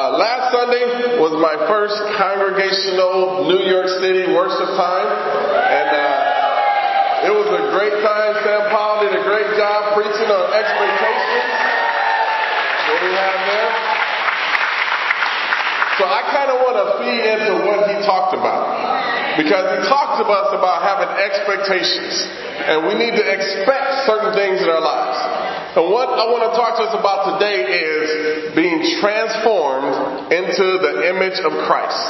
Uh, last Sunday was my first congregational New York City worship time, and uh, it was a great time. Sam Paul did a great job preaching on expectations. What we have there. So I kind of want to feed into what he talked about. Because he talked to us about having expectations. And we need to expect certain things in our lives. And what I want to talk to us about today is being transformed into the image of Christ.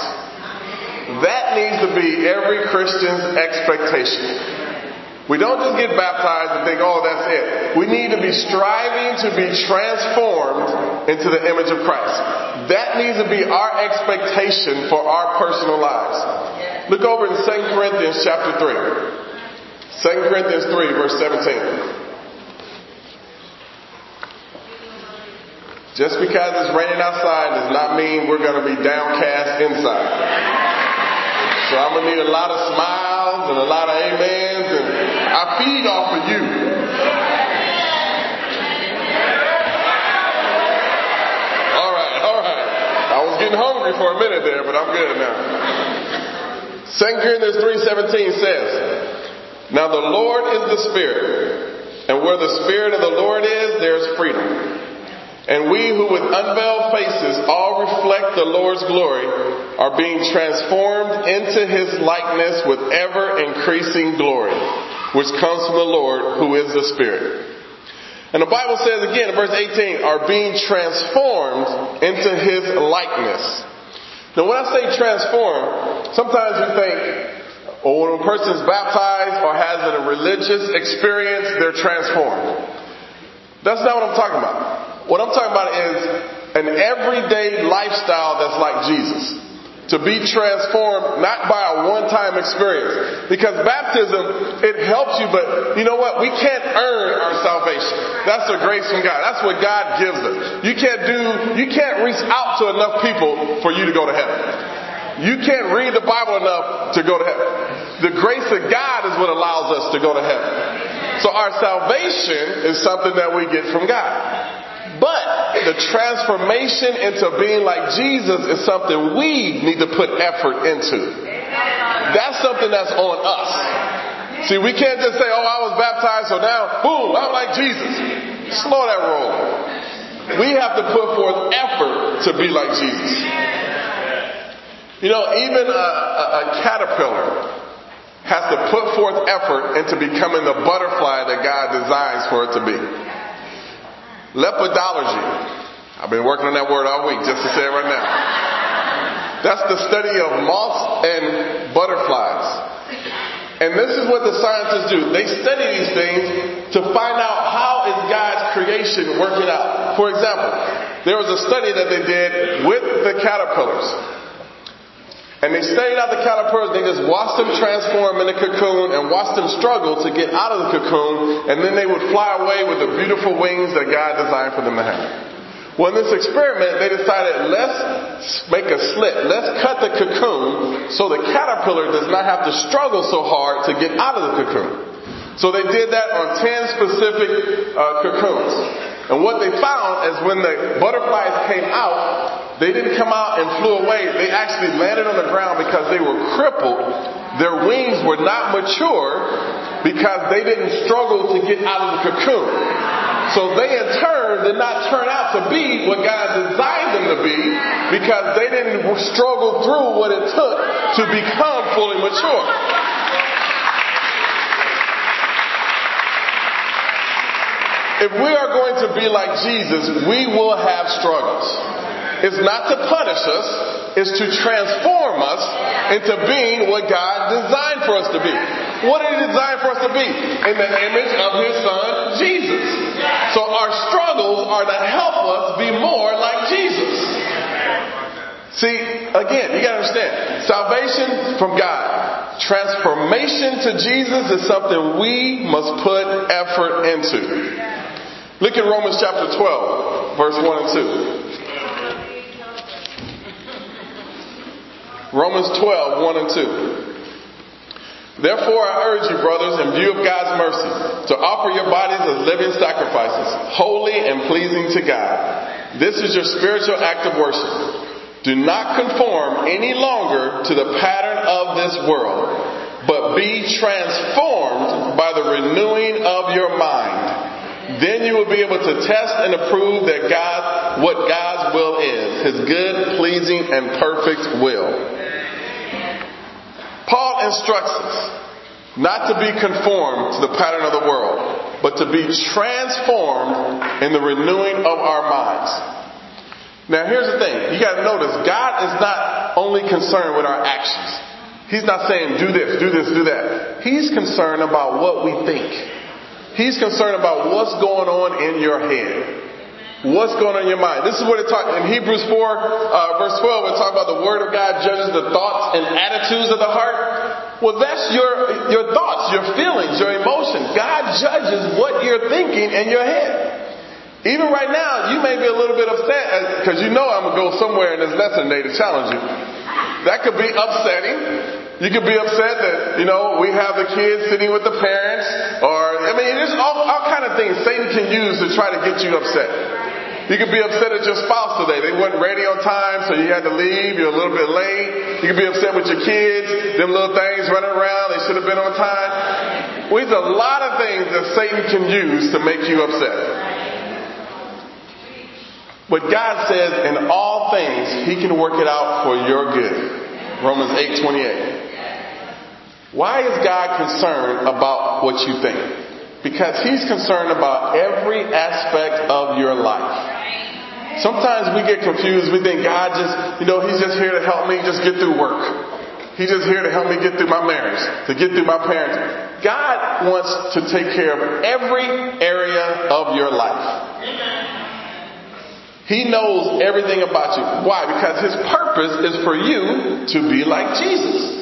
That needs to be every Christian's expectation. We don't just get baptized and think, oh, that's it. We need to be striving to be transformed into the image of Christ. That needs to be our expectation for our personal lives. Look over in 2 Corinthians chapter 3. 2 Corinthians 3, verse 17. Just because it's raining outside does not mean we're going to be downcast inside. So I'm going to need a lot of smiles and a lot of amens and I feed off of you. All right, all right. I was getting hungry for a minute there, but I'm good now. 2 Corinthians 3.17 says, Now the Lord is the Spirit, and where the Spirit of the Lord is, there's freedom. And we who with unveiled faces all reflect the Lord's glory are being transformed into his likeness with ever increasing glory which comes from the Lord, who is the Spirit. And the Bible says again in verse 18, are being transformed into His likeness. Now when I say transformed, sometimes we think, oh, when a person is baptized or has a religious experience, they're transformed. That's not what I'm talking about. What I'm talking about is an everyday lifestyle that's like Jesus to be transformed not by a one-time experience. Because baptism, it helps you, but you know what? We can't earn our salvation. That's a grace from God. That's what God gives us. You can't do, you can't reach out to enough people for you to go to heaven. You can't read the Bible enough to go to heaven. The grace of God is what allows us to go to heaven. So our salvation is something that we get from God. But the transformation into being like Jesus is something we need to put effort into. That's something that's on us. See, we can't just say, oh, I was baptized, so now, boom, I'm like Jesus. Slow that roll. We have to put forth effort to be like Jesus. You know, even a, a, a caterpillar has to put forth effort into becoming the butterfly that God designs for it to be. Lepidology. I've been working on that word all week just to say it right now. That's the study of moths and butterflies. And this is what the scientists do. They study these things to find out how is God's creation working out. For example, there was a study that they did with the caterpillars. And they stayed out the caterpillars, they just watched them transform in the cocoon and watched them struggle to get out of the cocoon, and then they would fly away with the beautiful wings that God designed for them to have. Well, in this experiment, they decided let's make a slit. Let's cut the cocoon so the caterpillar does not have to struggle so hard to get out of the cocoon. So they did that on 10 specific uh, cocoons. And what they found is when the butterflies came out, they didn't come out and flew away. They actually landed on the ground because they were crippled. Their wings were not mature because they didn't struggle to get out of the cocoon. So they in turn did not turn out to be what God designed them to be because they didn't struggle through what it took to become fully mature. If we are going to be like Jesus, we will have struggles is not to punish us, is to transform us into being what God designed for us to be. What did He design for us to be? In the image of His Son, Jesus. So our struggles are to help us be more like Jesus. See, again, you gotta understand, salvation from God. Transformation to Jesus is something we must put effort into. Look at Romans chapter 12, verse 1 and 2. Romans 12, 1 and 2. Therefore, I urge you, brothers, in view of God's mercy, to offer your bodies as living sacrifices, holy and pleasing to God. This is your spiritual act of worship. Do not conform any longer to the pattern of this world, but be transformed by the renewing of your mind. Then you will be able to test and approve that God, what God's will is, His good, pleasing, and perfect will. Paul instructs us not to be conformed to the pattern of the world, but to be transformed in the renewing of our minds. Now here's the thing. You gotta notice, God is not only concerned with our actions. He's not saying do this, do this, do that. He's concerned about what we think. He's concerned about what's going on in your head. What's going on in your mind? This is what it talks in Hebrews 4, uh, verse 12. It talks about the Word of God judges the thoughts and attitudes of the heart. Well, that's your your thoughts, your feelings, your emotions. God judges what you're thinking in your head. Even right now, you may be a little bit upset because you know I'm to go somewhere in this lesson today to challenge you. That could be upsetting. You could be upset that, you know, we have the kids sitting with the parents or, I mean, there's all, all kind of things Satan can use to try to get you upset. You could be upset at your spouse today. They weren't ready on time, so you had to leave. You're a little bit late. You could be upset with your kids. Them little things running around. They should have been on time. Well, there's a lot of things that Satan can use to make you upset. But God says in all things, He can work it out for your good. Romans 8 28. Why is God concerned about what you think? Because He's concerned about every aspect of your life. Sometimes we get confused. We think God just, you know, He's just here to help me just get through work. He's just here to help me get through my marriage, to get through my parents. God wants to take care of every area of your life. He knows everything about you. Why? Because his purpose is for you to be like Jesus.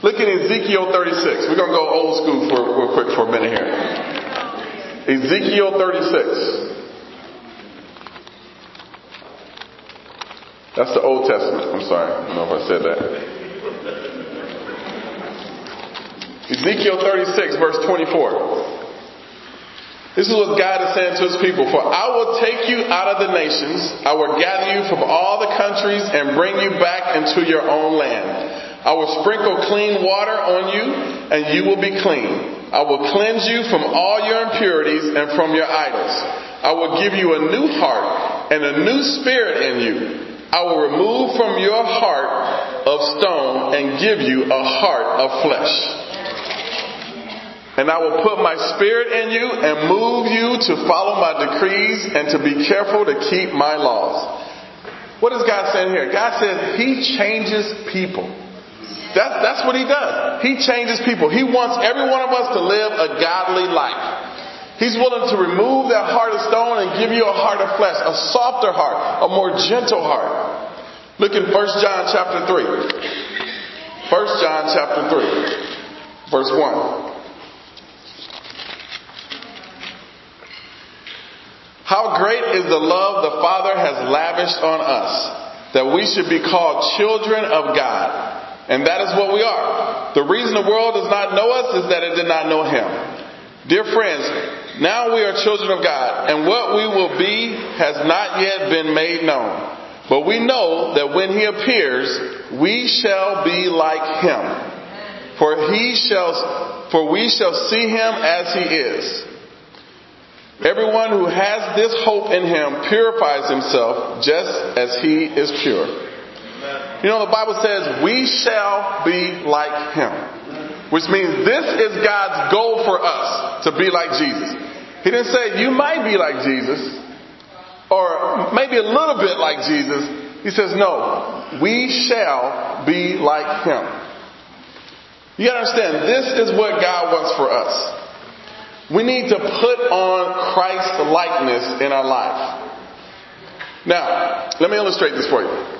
Look at Ezekiel 36. We're going to go old school for real quick for a minute here. Ezekiel 36. That's the Old Testament. I'm sorry. I don't know if I said that. Ezekiel 36, verse 24. This is what God is saying to his people. For I will take you out of the nations. I will gather you from all the countries and bring you back into your own land. I will sprinkle clean water on you and you will be clean. I will cleanse you from all your impurities and from your idols. I will give you a new heart and a new spirit in you. I will remove from your heart of stone and give you a heart of flesh. And I will put my spirit in you and move you to follow my decrees and to be careful to keep my laws. What is God saying here? God says He changes people. That's, that's what He does. He changes people. He wants every one of us to live a godly life. He's willing to remove that heart of stone and give you a heart of flesh, a softer heart, a more gentle heart. Look in 1 John chapter 3. 1 John chapter 3, verse 1. How great is the love the Father has lavished on us that we should be called children of God. And that is what we are. The reason the world does not know us is that it did not know Him. Dear friends, now we are children of God, and what we will be has not yet been made known. But we know that when He appears, we shall be like Him. For He shall, for we shall see Him as He is. Everyone who has this hope in him purifies himself just as he is pure. You know, the Bible says we shall be like him, which means this is God's goal for us to be like Jesus. He didn't say you might be like Jesus or maybe a little bit like Jesus. He says, no, we shall be like him. You understand, this is what God wants for us. We need to put on Christ's likeness in our life. Now, let me illustrate this for you.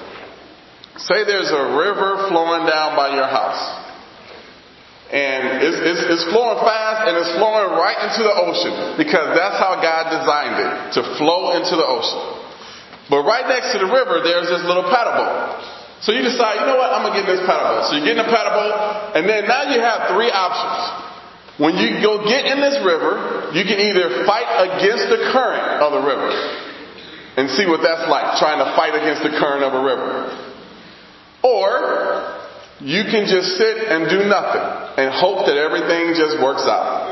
Say there's a river flowing down by your house. It's, it's, it's, flowing fast and it's flowing right into the ocean because that's how God designed it to flow into the ocean. But right next to the river, there's this little paddle boat. So you decide, you know what, I'm gonna get this paddle boat. So you get in the paddle boat, and then now you have three options. When you go get in this river, you can either fight against the current of the river. and see what that's like, trying to fight against the current of a river. Or you can just sit and do nothing and hope that everything just works out.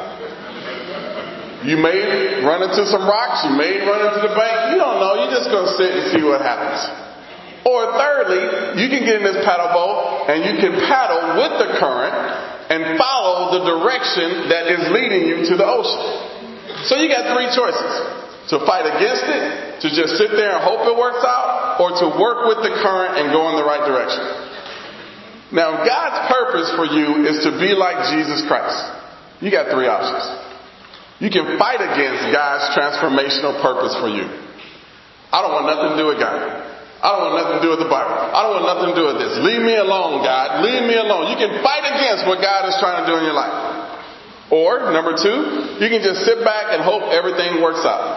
You may run into some rocks, you may run into the bank, you don't know, you're just gonna sit and see what happens. Or thirdly, you can get in this paddle boat and you can paddle with the current and follow the direction that is leading you to the ocean. So you got three choices. To fight against it, to just sit there and hope it works out, or to work with the current and go in the right direction. Now, God's purpose for you is to be like Jesus Christ. You got three options. You can fight against God's transformational purpose for you. I don't want nothing to do with God. I don't want nothing to do with the Bible. I don't want nothing to do with this. Leave me alone, God. Leave me alone. You can fight against what God is trying to do in your life. Or, number two, you can just sit back and hope everything works out.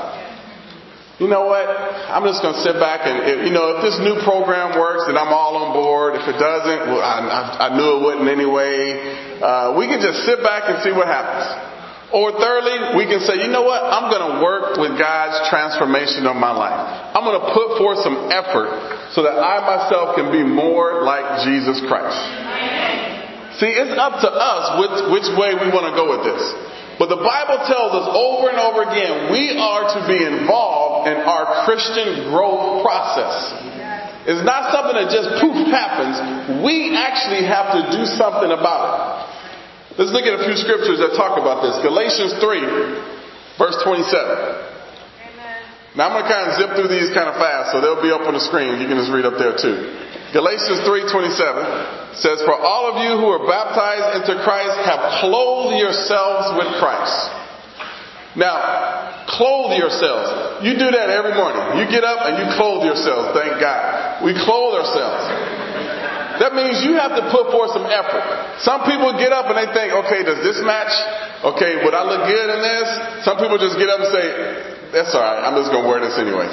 You know what? I'm just going to sit back and, if, you know, if this new program works, then I'm all on board. If it doesn't, well, I, I, I knew it wouldn't anyway. Uh, we can just sit back and see what happens. Or thirdly, we can say, you know what? I'm going to work with God's transformation of my life. I'm going to put forth some effort so that I myself can be more like Jesus Christ. See, it's up to us which, which way we want to go with this. But the Bible tells us over and over again, we are to be involved in our Christian growth process. It's not something that just poof happens. We actually have to do something about it. Let's look at a few scriptures that talk about this. Galatians 3, verse 27. Now I'm going to kind of zip through these kind of fast, so they'll be up on the screen. You can just read up there too. Galatians 3:27 says, "For all of you who are baptized into Christ have clothed yourselves with Christ." Now, clothe yourselves. You do that every morning. You get up and you clothe yourselves. Thank God. We clothe ourselves. That means you have to put forth some effort. Some people get up and they think, okay, does this match? Okay, would I look good in this? Some people just get up and say, that's alright, I'm just gonna wear this anyway.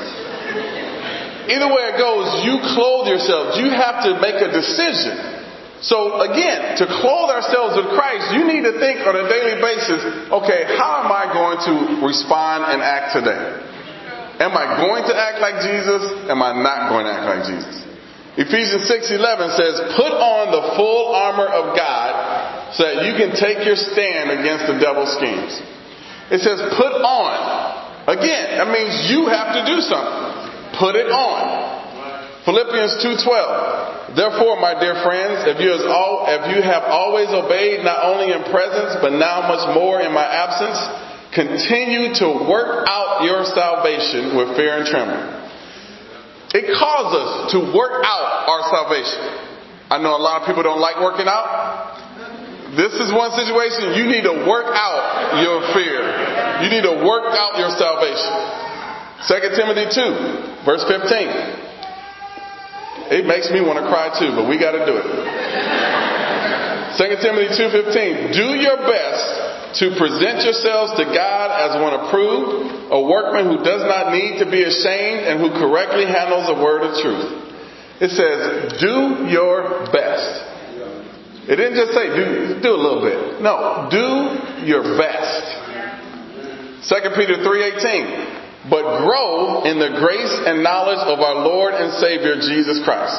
Either way it goes, you clothe yourselves. You have to make a decision. So again, to clothe ourselves with Christ, you need to think on a daily basis, okay, how am I going to respond and act today? Am I going to act like Jesus? Am I not going to act like Jesus? Ephesians 6:11 says, "Put on the full armor of God so that you can take your stand against the devil's schemes." It says, "Put on." Again, that means you have to do something. Put it on. Philippians 2:12. Therefore, my dear friends, if you, all, if you have always obeyed not only in presence but now much more in my absence, continue to work out your salvation with fear and trembling. It calls us to work out our salvation. I know a lot of people don't like working out. This is one situation you need to work out your fear. You need to work out your salvation. 2 Timothy 2, verse 15. It makes me want to cry too, but we got to do it. 2 Timothy 2:15 Do your best to present yourselves to God as one approved, a workman who does not need to be ashamed and who correctly handles the word of truth. It says, do your best. It didn't just say do, do a little bit. No, do your best. 2 Peter 3:18 but grow in the grace and knowledge of our Lord and Savior Jesus Christ.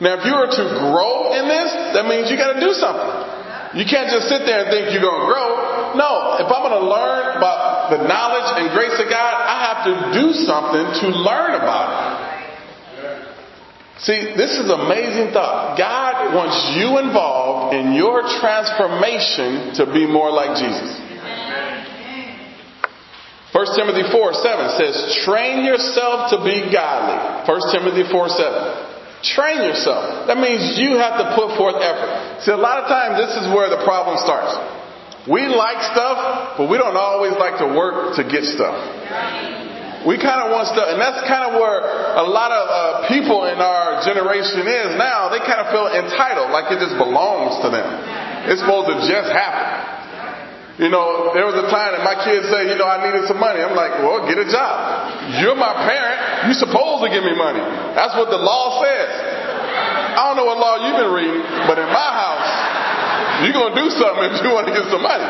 Now, if you are to grow in this, that means you got to do something. You can't just sit there and think you're going to grow. No, if I'm going to learn about the knowledge and grace of God, I have to do something to learn about it. See, this is amazing thought. God wants you involved in your transformation to be more like Jesus. 1 Timothy 4 7 says, train yourself to be godly. 1 Timothy 4 7. Train yourself. That means you have to put forth effort. See, a lot of times this is where the problem starts. We like stuff, but we don't always like to work to get stuff. We kind of want stuff, and that's kind of where a lot of uh, people in our generation is now. They kind of feel entitled, like it just belongs to them. It's supposed to just happen. You know, there was a time that my kids say, you know, I needed some money. I'm like, well, get a job. You're my parent. You're supposed to give me money. That's what the law says. I don't know what law you've been reading, but in my house, you're going to do something if you want to get some money.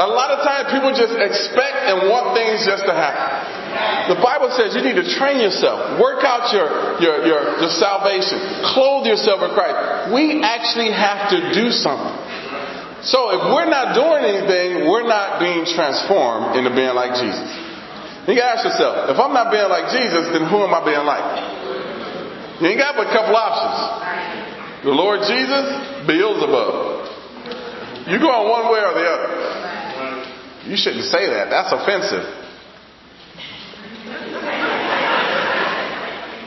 A lot of times people just expect and want things just to happen. The Bible says you need to train yourself, work out your, your, your, your salvation, clothe yourself in Christ. We actually have to do something. So if we're not doing anything, we're not being transformed into being like Jesus. You gotta ask yourself, if I'm not being like Jesus, then who am I being like? You ain't got but a couple options. The Lord Jesus, Beelzebub. You go on one way or the other. You shouldn't say that. That's offensive.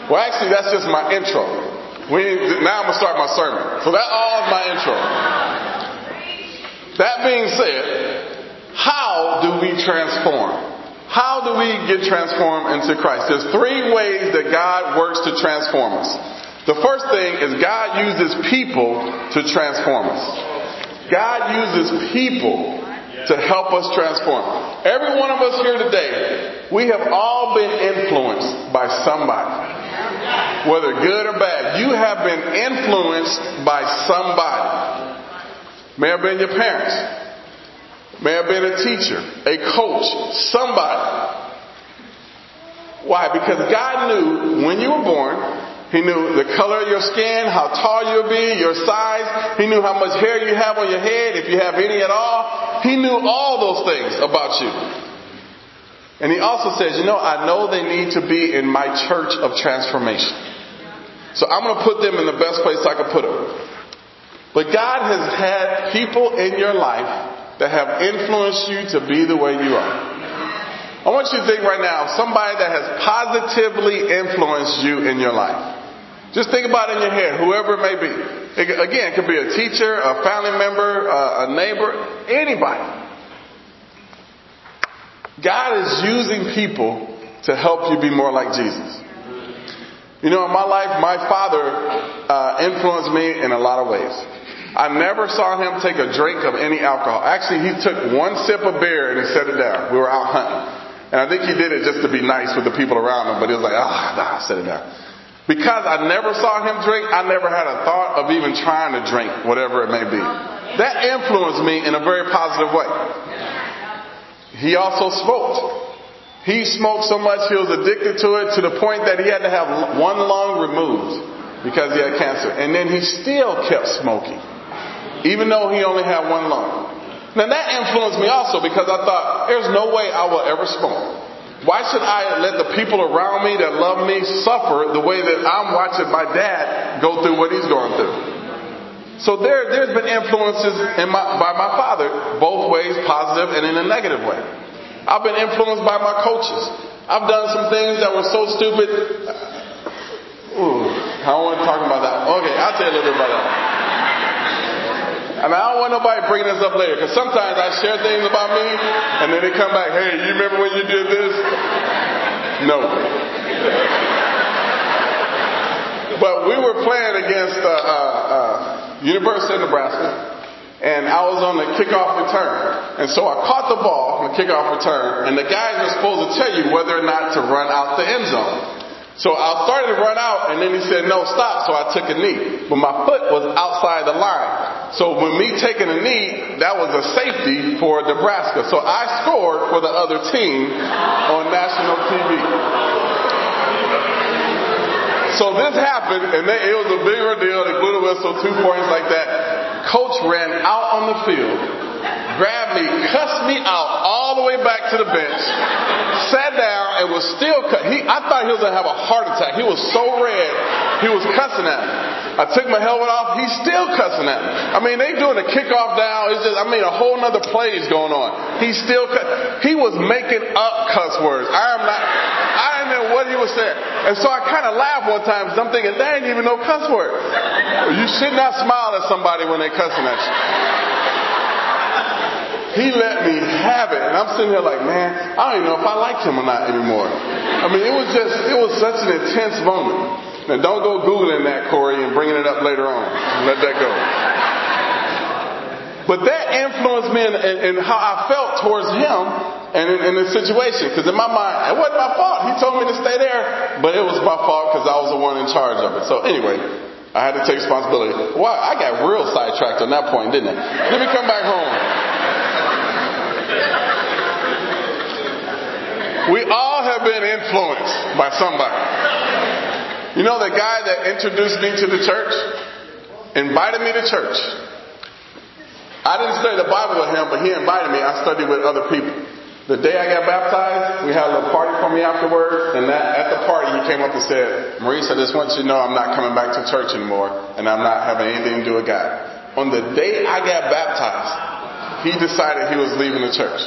Well, actually, that's just my intro. We, now I'm gonna start my sermon. So that all is my intro. That being said, how do we transform? How do we get transformed into Christ? There's three ways that God works to transform us. The first thing is God uses people to transform us. God uses people to help us transform. Every one of us here today, we have all been influenced by somebody. Whether good or bad, you have been influenced by somebody. May have been your parents. May have been a teacher, a coach, somebody. Why? Because God knew when you were born, He knew the color of your skin, how tall you'll be, your size. He knew how much hair you have on your head, if you have any at all. He knew all those things about you. And He also says, you know, I know they need to be in my church of transformation. So I'm going to put them in the best place I can put them. But God has had people in your life that have influenced you to be the way you are. I want you to think right now of somebody that has positively influenced you in your life. Just think about it in your head, whoever it may be. It, again, it could be a teacher, a family member, a, a neighbor, anybody. God is using people to help you be more like Jesus. You know, in my life, my father uh, influenced me in a lot of ways. I never saw him take a drink of any alcohol. Actually, he took one sip of beer and he set it down. We were out hunting. And I think he did it just to be nice with the people around him, but he was like, ah, oh, nah, set it down. Because I never saw him drink, I never had a thought of even trying to drink, whatever it may be. That influenced me in a very positive way. He also smoked. He smoked so much he was addicted to it to the point that he had to have one lung removed because he had cancer. And then he still kept smoking even though he only had one lung. Now that influenced me also because I thought, there's no way I will ever smoke. Why should I let the people around me that love me suffer the way that I'm watching my dad go through what he's going through? So there, there's been influences my, by my father, both ways, positive and in a negative way. I've been influenced by my coaches. I've done some things that were so stupid. Ooh, I don't want to talk about that. Okay, I'll tell you a little bit about that. Mean, I don't want nobody bringing this up later because sometimes I share things about me and then they come back, hey, you remember when you did this? No. but we were playing against uh, uh, uh, University of Nebraska. And I was on the kickoff return. And so I caught the ball on the kickoff return, and the guys are supposed to tell you whether or not to run out the end zone. So I started to run out, and then he said, no, stop. So I took a knee. But my foot was outside the line. So when me taking a knee, that was a safety for Nebraska. So I scored for the other team on national TV. So this happened, and they, it was a bigger deal. They blew the whistle, two points like that. Coach ran out on the field, me, cussed me out all the way back to the bench, sat down, and was still. He, I thought he was gonna have a heart attack. He was so red, he was cussing at me. I took my helmet off. He's still cussing at me. I mean, they doing a kickoff down. It's just, I mean, a whole nother play is going on. He's still. He was making up cuss words. I am not. I didn't know what he was saying, and so I kind of laughed one time because I'm thinking, they ain't even no cuss word. You should not smile at somebody when they're cussing at you. He let me have it. And I'm sitting there like, man, I don't even know if I like him or not anymore. I mean, it was just, it was such an intense moment. Now don't go Googling that, Corey, and bringing it up later on. Let that go. But that influenced me in, in, in how I felt towards him and in, in the situation. Because in my mind, it wasn't my fault. He told me to stay there, but it was my fault because I was the one in charge of it. So anyway, I had to take responsibility. Wow, I got real sidetracked on that point, didn't I? Let me come back home. We all have been influenced by somebody. You know the guy that introduced me to the church? Invited me to church. I didn't study the Bible with him, but he invited me. I studied with other people. The day I got baptized, we had a little party for me afterwards, and that, at the party he came up and said, Maurice, I just want you to know I'm not coming back to church anymore, and I'm not having anything to do with God. On the day I got baptized, he decided he was leaving the church.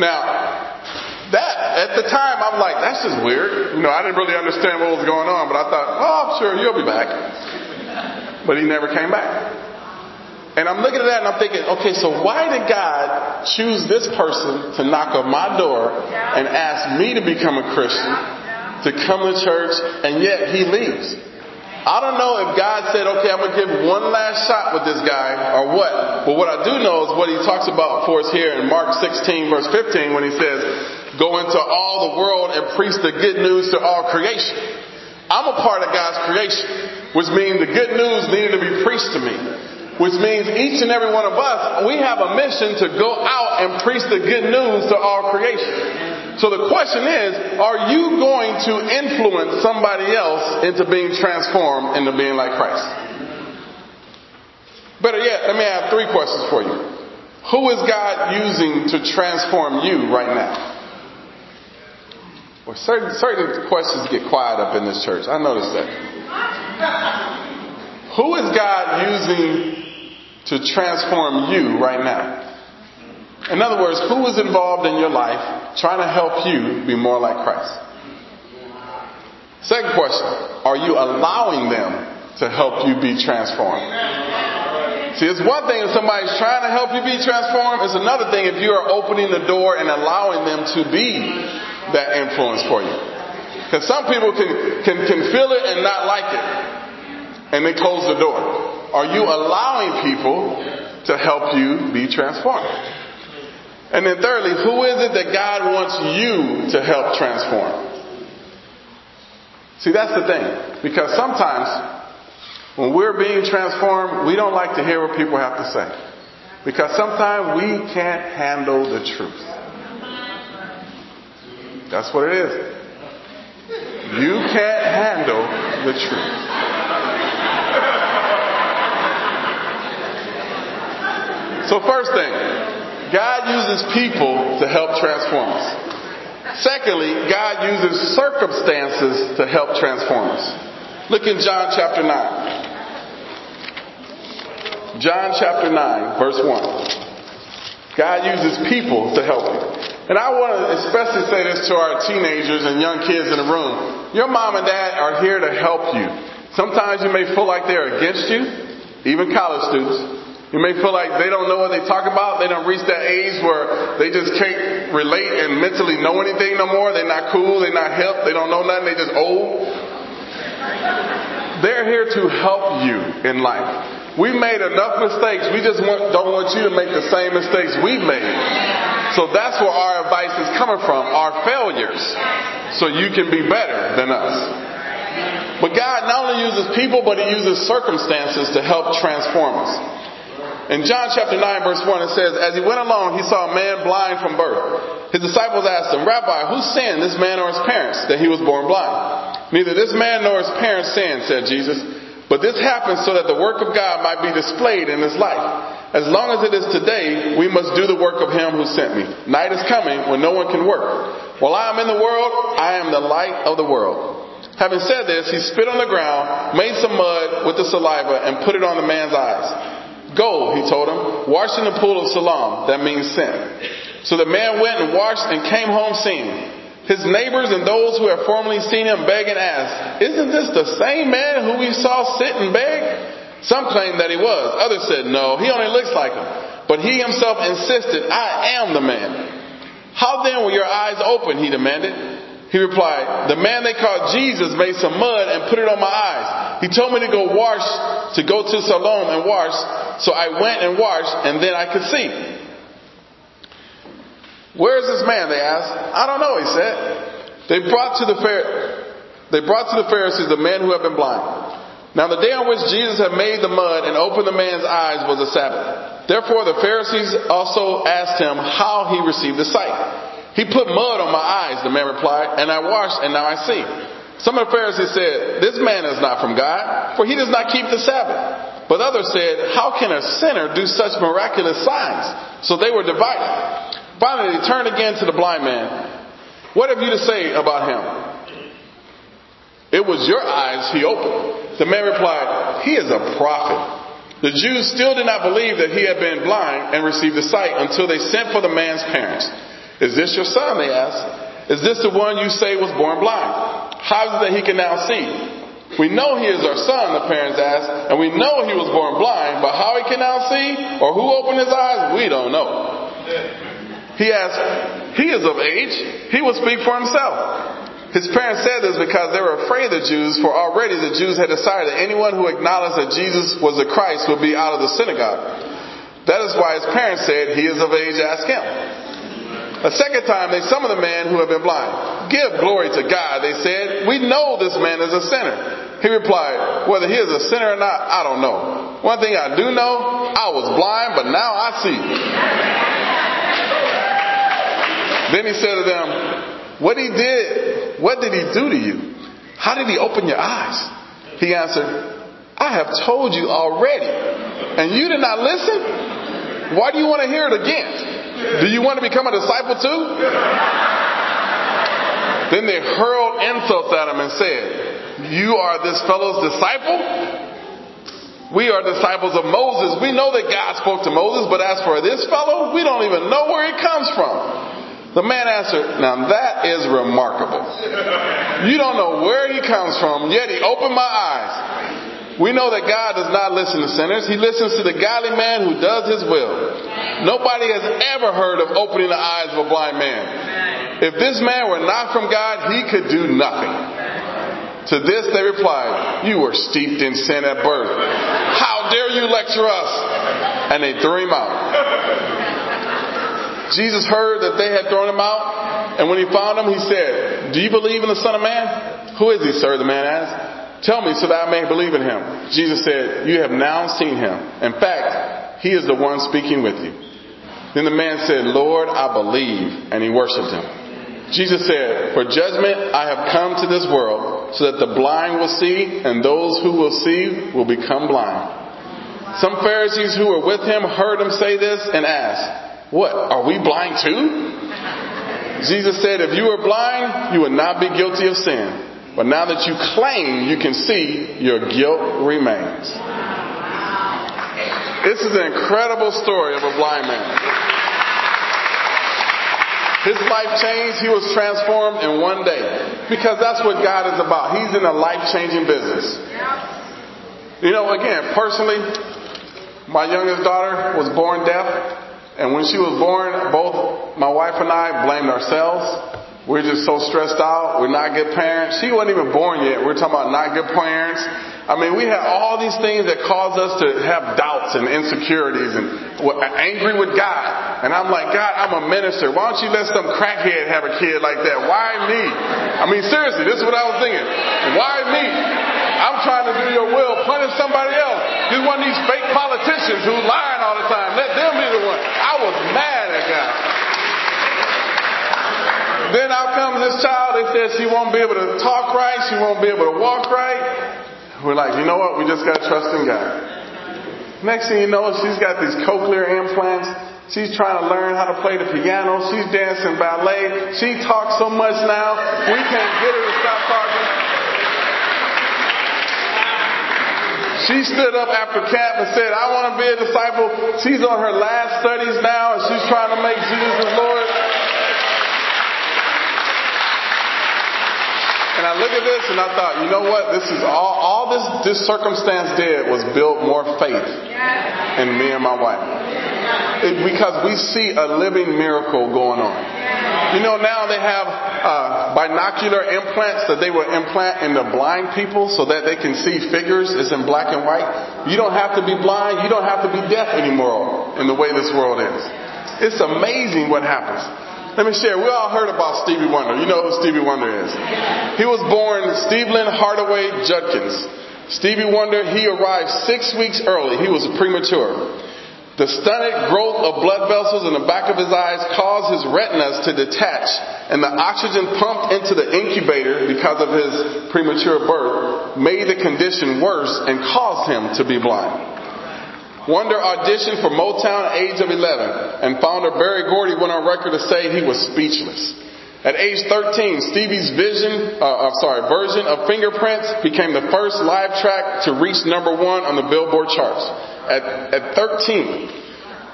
Now, that, at the time, I'm like, that's just weird. You know, I didn't really understand what was going on, but I thought, oh, sure you'll be back. But he never came back. And I'm looking at that and I'm thinking, okay, so why did God choose this person to knock on my door and ask me to become a Christian, to come to church, and yet he leaves? I don't know if God said, okay, I'm going to give one last shot with this guy or what. But what I do know is what he talks about for us here in Mark 16 verse 15 when he says, go into all the world and preach the good news to all creation. I'm a part of God's creation, which means the good news needed to be preached to me which means each and every one of us, we have a mission to go out and preach the good news to all creation. So the question is, are you going to influence somebody else into being transformed into being like Christ? Better yet, let me have three questions for you. Who is God using to transform you right now? Well, certain, certain questions get quiet up in this church. I noticed that. Who is God using to transform you right now. In other words, who is involved in your life trying to help you be more like Christ? Second question, are you allowing them to help you be transformed? See, it's one thing if somebody's trying to help you be transformed. It's another thing if you are opening the door and allowing them to be that influence for you. Because some people can, can, can feel it and not like it. And they close the door. Are you allowing people to help you be transformed? And then thirdly, who is it that God wants you to help transform? See, that's the thing. Because sometimes when we're being transformed, we don't like to hear what people have to say. Because sometimes we can't handle the truth. That's what it is. You can't handle the truth. So first thing, God uses people to help transform us. Secondly, God uses circumstances to help transform us. Look in John chapter 9. John chapter 9, verse 1. God uses people to help you. And I want to especially say this to our teenagers and young kids in the room. Your mom and dad are here to help you. Sometimes you may feel like they're against you, even college students. You may feel like they don't know what they talk about. They don't reach that age where they just can't relate and mentally know anything no more. They're not cool. They're not hip. They don't know nothing. They just old. They're here to help you in life. We've made enough mistakes. We just want, don't want you to make the same mistakes we've made. So that's where our advice is coming from, our failures. So you can be better than us. But God not only uses people, but He uses circumstances to help transform us. In John chapter 9 verse 1 it says, As he went along, he saw a man blind from birth. His disciples asked him, Rabbi, who sinned, this man or his parents, that he was born blind? Neither this man nor his parents sinned, said Jesus. But this happened so that the work of God might be displayed in his life. As long as it is today, we must do the work of him who sent me. Night is coming when no one can work. While I am in the world, I am the light of the world. Having said this, he spit on the ground, made some mud with the saliva, and put it on the man's eyes. Go, he told him, wash in the pool of Siloam. That means sin. So the man went and washed and came home seeing. His neighbors and those who had formerly seen him beg and asked, Isn't this the same man who we saw sit and beg? Some claimed that he was. Others said, No, he only looks like him. But he himself insisted, I am the man. How then were your eyes open? He demanded. He replied, The man they called Jesus made some mud and put it on my eyes. He told me to go wash, to go to Siloam and wash. So I went and washed, and then I could see. Where is this man? They asked. I don't know, he said. They brought to the they brought to the Pharisees the man who had been blind. Now the day on which Jesus had made the mud and opened the man's eyes was a Sabbath. Therefore the Pharisees also asked him how he received the sight. He put mud on my eyes, the man replied, and I washed, and now I see. Some of the Pharisees said, This man is not from God, for he does not keep the Sabbath. But others said, How can a sinner do such miraculous signs? So they were divided. Finally, they turned again to the blind man. What have you to say about him? It was your eyes he opened. The man replied, He is a prophet. The Jews still did not believe that he had been blind and received the sight until they sent for the man's parents. Is this your son? They asked. Is this the one you say was born blind? How is it that he can now see? We know he is our son, the parents asked, and we know he was born blind, but how he can now see or who opened his eyes, we don't know. He asked, He is of age. He will speak for himself. His parents said this because they were afraid of the Jews, for already the Jews had decided that anyone who acknowledged that Jesus was the Christ would be out of the synagogue. That is why his parents said, He is of age, ask him. A second time they summoned the man who had been blind. Give glory to God, they said. We know this man is a sinner. He replied, Whether he is a sinner or not, I don't know. One thing I do know, I was blind, but now I see. Then he said to them, What he did, what did he do to you? How did he open your eyes? He answered, I have told you already, and you did not listen? Why do you want to hear it again? Do you want to become a disciple too? Then they hurled insults at him and said, You are this fellow's disciple? We are disciples of Moses. We know that God spoke to Moses, but as for this fellow, we don't even know where he comes from. The man answered, Now that is remarkable. You don't know where he comes from, yet he opened my eyes. We know that God does not listen to sinners. He listens to the godly man who does his will. Nobody has ever heard of opening the eyes of a blind man. If this man were not from God, he could do nothing. To this they replied, You were steeped in sin at birth. How dare you lecture us? And they threw him out. Jesus heard that they had thrown him out, and when he found him, he said, Do you believe in the Son of Man? Who is he, sir? The man asked. Tell me so that I may believe in him. Jesus said, You have now seen him. In fact, he is the one speaking with you. Then the man said, Lord, I believe. And he worshiped him. Jesus said, For judgment I have come to this world, so that the blind will see, and those who will see will become blind. Some Pharisees who were with him heard him say this and asked, What, are we blind too? Jesus said, If you were blind, you would not be guilty of sin. But now that you claim you can see, your guilt remains. This is an incredible story of a blind man. His life changed. He was transformed in one day. Because that's what God is about. He's in a life changing business. You know, again, personally, my youngest daughter was born deaf. And when she was born, both my wife and I blamed ourselves we're just so stressed out. We're not good parents. She wasn't even born yet. We're talking about not good parents. I mean, we have all these things that cause us to have doubts and insecurities and angry with God. And I'm like, God, I'm a minister. Why don't you let some crackhead have a kid like that? Why me? I mean, seriously, this is what I was thinking. Why me? I'm trying to do your will. Punish somebody else. You're one of these fake politicians who lying all the time. Let them be the one. Was mad at God. Then out comes this child. They said she won't be able to talk right. She won't be able to walk right. We're like, you know what? We just got to trust in God. Next thing you know, she's got these cochlear implants. She's trying to learn how to play the piano. She's dancing ballet. She talks so much now, we can't get her to stop talking. She stood up after camp and said, I want to be a disciple. She's on her last studies now and she's trying to make Jesus Lord. And I look at this and I thought, you know what? This is all, all this, this circumstance did was build more faith in me and my wife. It, because we see a living miracle going on. You know, now they have uh, binocular implants that they will implant in the blind people so that they can see figures. It's in black and white. You don't have to be blind. You don't have to be deaf anymore in the way this world is. It's amazing what happens. Let me share. We all heard about Stevie Wonder. You know who Stevie Wonder is. He was born Stevland Hardaway Judkins. Stevie Wonder, he arrived six weeks early. He was premature. The stunted growth of blood vessels in the back of his eyes caused his retinas to detach, and the oxygen pumped into the incubator because of his premature birth made the condition worse and caused him to be blind. Wonder auditioned for Motown at age of 11, and founder Berry Gordy went on record to say he was speechless. At age 13, Stevie's vision, uh, I'm sorry, version of Fingerprints became the first live track to reach number one on the Billboard charts at, at 13.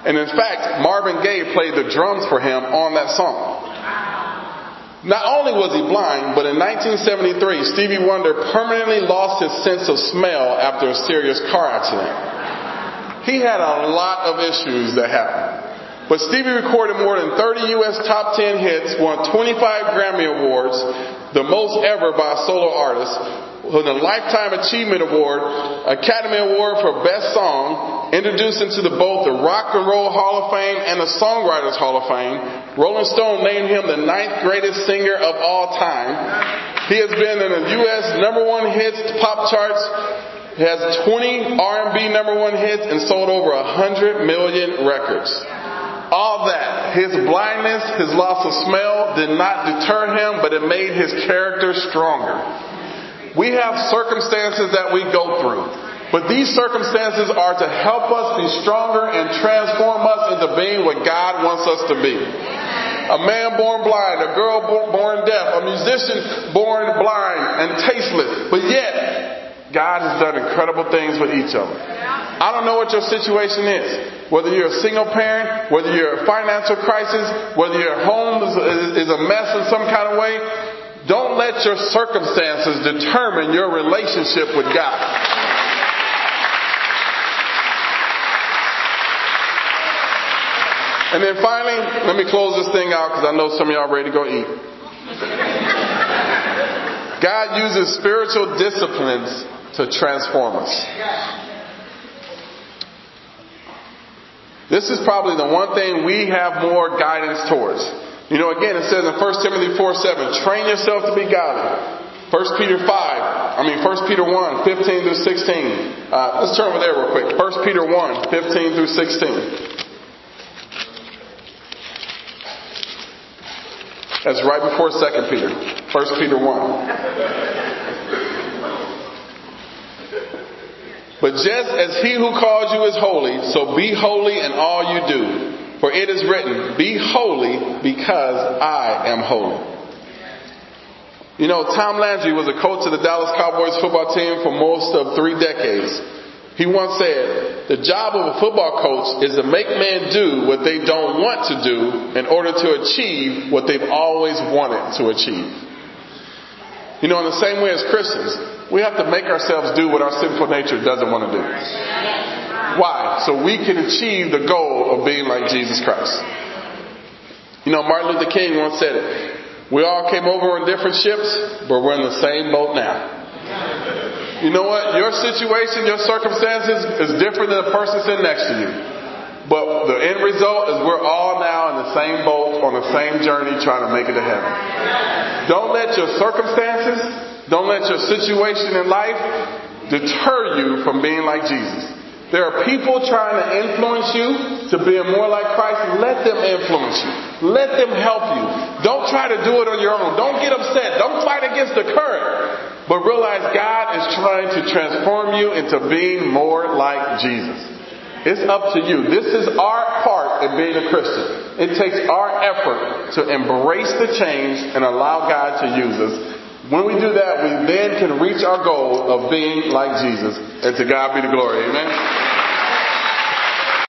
And in fact, Marvin Gaye played the drums for him on that song. Not only was he blind, but in 1973, Stevie Wonder permanently lost his sense of smell after a serious car accident. He had a lot of issues that happened. But Stevie recorded more than 30 U.S. top 10 hits, won 25 Grammy Awards, the most ever by a solo artist, won a Lifetime Achievement Award, Academy Award for Best Song, introduced into the, both the Rock and Roll Hall of Fame and the Songwriters Hall of Fame. Rolling Stone named him the ninth greatest singer of all time. He has been in the U.S. number one hits pop charts. Has 20 R&B number one hits and sold over 100 million records. All that, his blindness, his loss of smell did not deter him, but it made his character stronger. We have circumstances that we go through. But these circumstances are to help us be stronger and transform us into being what God wants us to be. A man born blind, a girl born deaf, a musician born blind and tasteless. But yet, God has done incredible things with each of them. I don't know what your situation is. Whether you're a single parent, whether you're in a financial crisis, whether your home is, a mess in some kind of way, don't let your circumstances determine your relationship with God. And then finally, let me close this thing out because I know some of y'all ready to go eat. God uses spiritual disciplines to transform us. This is probably the one thing we have more guidance towards. You know, again, it says in 1 Timothy 4 7, train yourself to be godly. 1 Peter 5, I mean 1 Peter 1, 15 through 16. Uh, let's turn over there real quick. 1 Peter 1, 15 through 16. That's right before 2 Peter. 1 Peter 1. But just as he who calls you is holy, so be holy in all you do. For it is written, Be holy because I am holy. You know, Tom Landry was a coach of the Dallas Cowboys football team for most of three decades. He once said, The job of a football coach is to make men do what they don't want to do in order to achieve what they've always wanted to achieve. You know, in the same way as Christians, we have to make ourselves do what our sinful nature doesn't want to do. Why? So we can achieve the goal of being like Jesus Christ. You know, Martin Luther King once said it. We all came over on different ships, but we're in the same boat now. You know what? Your situation, your circumstances is different than the person sitting next to you. But the end result is we're all now in the same boat on the same journey trying to make it to heaven. Don't let your circumstances, don't let your situation in life deter you from being like Jesus. There are people trying to influence you to being more like Christ. Let them influence you. Let them help you. Don't try to do it on your own. Don't get upset. Don't fight against the current. But realize God is trying to transform you into being more like Jesus. It's up to you. This is our part in being a Christian. It takes our effort to embrace the change and allow God to use us when we do that, we then can reach our goal of being like Jesus. And to God be the glory. Amen.